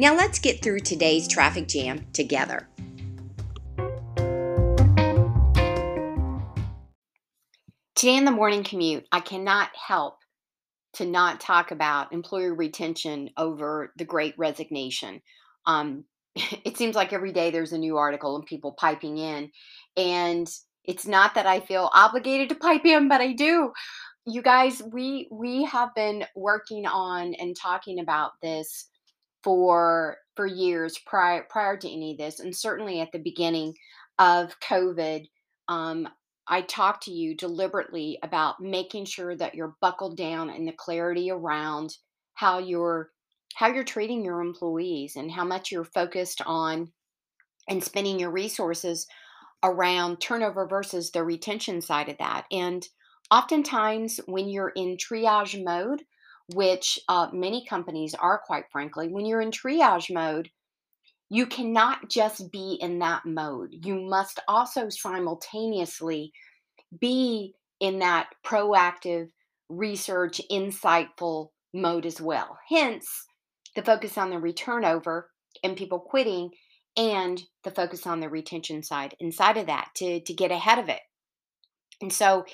Now let's get through today's traffic jam together. Today in the morning commute, I cannot help to not talk about employer retention over the great resignation. Um, it seems like every day there's a new article and people piping in. And it's not that I feel obligated to pipe in, but I do. You guys, we we have been working on and talking about this for for years prior prior to any of this, and certainly at the beginning of COVID, um, I talked to you deliberately about making sure that you're buckled down and the clarity around how you're how you're treating your employees and how much you're focused on and spending your resources around turnover versus the retention side of that. And oftentimes, when you're in triage mode, which uh, many companies are, quite frankly, when you're in triage mode, you cannot just be in that mode. You must also simultaneously be in that proactive, research, insightful mode as well. Hence, the focus on the turnover and people quitting and the focus on the retention side inside of that to, to get ahead of it. And so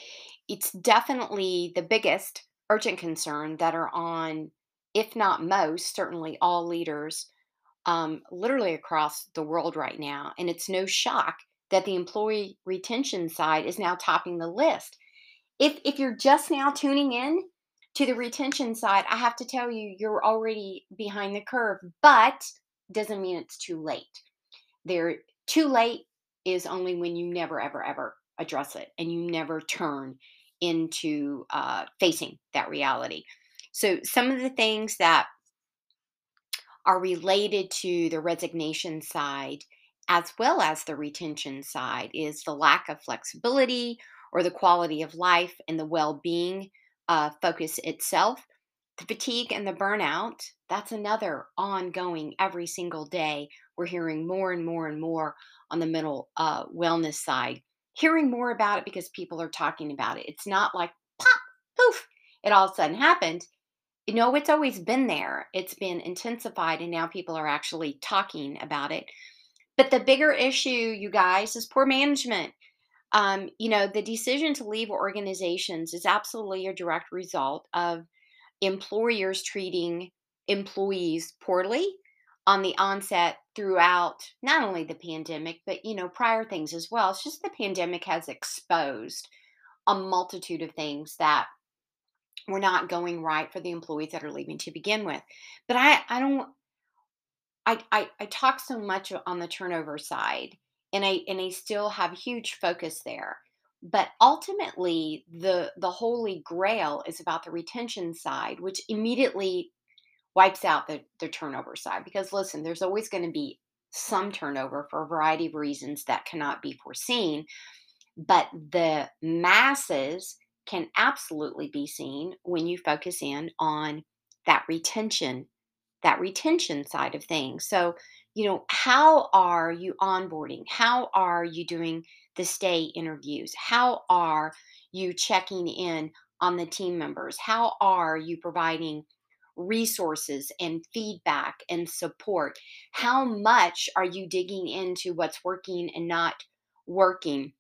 it's definitely the biggest urgent concern that are on, if not most, certainly all leaders um, literally across the world right now. And it's no shock that the employee retention side is now topping the list. If, if you're just now tuning in to the retention side, I have to tell you, you're already behind the curve, but doesn't mean it's too late. There, too late is only when you never, ever, ever address it and you never turn into uh, facing that reality. So, some of the things that are related to the resignation side as well as the retention side is the lack of flexibility or the quality of life and the well being uh, focus itself. The fatigue and the burnout, that's another ongoing every single day. We're hearing more and more and more on the mental uh, wellness side hearing more about it because people are talking about it. It's not like pop, poof, it all of a sudden happened. You know, it's always been there. It's been intensified, and now people are actually talking about it. But the bigger issue, you guys, is poor management. Um, you know, the decision to leave organizations is absolutely a direct result of employers treating employees poorly on the onset throughout not only the pandemic but you know prior things as well. It's just the pandemic has exposed a multitude of things that were not going right for the employees that are leaving to begin with. But i i don't i i, I talk so much on the turnover side and i and i still have huge focus there. But ultimately the the holy grail is about the retention side which immediately wipes out the, the turnover side. Because listen, there's always going to be some turnover for a variety of reasons that cannot be foreseen. But the masses can absolutely be seen when you focus in on that retention, that retention side of things. So, you know, how are you onboarding? How are you doing the stay interviews? How are you checking in on the team members? How are you providing resources and feedback and support? How much are you digging into what's working and not working?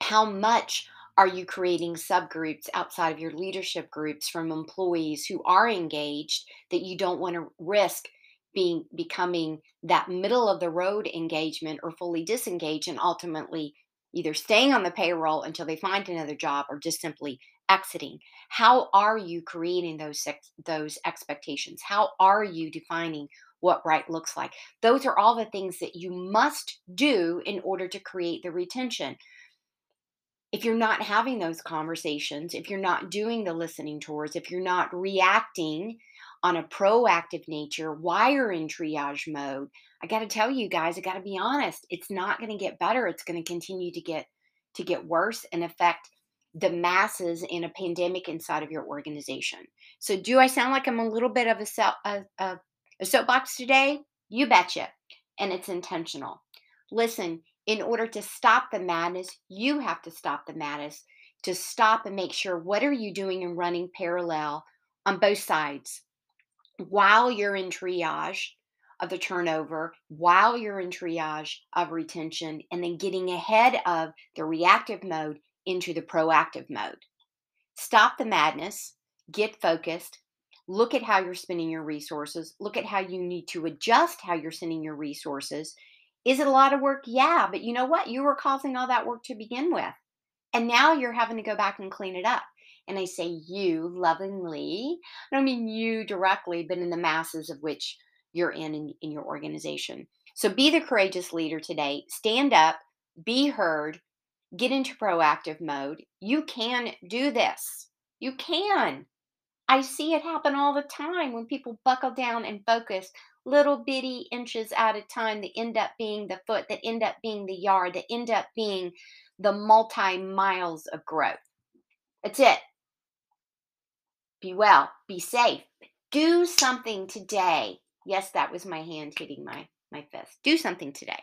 How much are you creating subgroups outside of your leadership groups from employees who are engaged that you don't want to risk being becoming that middle of the road engagement or fully disengaged and ultimately either staying on the payroll until they find another job or just simply exiting. How are you creating those those expectations? How are you defining what right looks like? Those are all the things that you must do in order to create the retention. If you're not having those conversations if you're not doing the listening tours if you're not reacting on a proactive nature, why you're in triage mode, I got to tell you guys, I got to be honest, it's not going to get better. It's going to continue to get to get worse and affect the masses in a pandemic inside of your organization. So, do I sound like I'm a little bit of a, a, a, a soapbox today? You betcha. And it's intentional. Listen, in order to stop the madness, you have to stop the madness to stop and make sure what are you doing and running parallel on both sides while you're in triage of the turnover, while you're in triage of retention, and then getting ahead of the reactive mode into the proactive mode. Stop the madness, get focused, look at how you're spending your resources, look at how you need to adjust how you're sending your resources. Is it a lot of work? Yeah, but you know what? You were causing all that work to begin with. And now you're having to go back and clean it up. And I say you lovingly. I don't mean you directly, but in the masses of which you're in, in in your organization. So be the courageous leader today. Stand up, be heard, get into proactive mode. You can do this. You can. I see it happen all the time when people buckle down and focus little bitty inches at a time that end up being the foot, that end up being the yard, that end up being the multi miles of growth. That's it. Be well, be safe. Do something today. Yes, that was my hand hitting my, my fist. Do something today.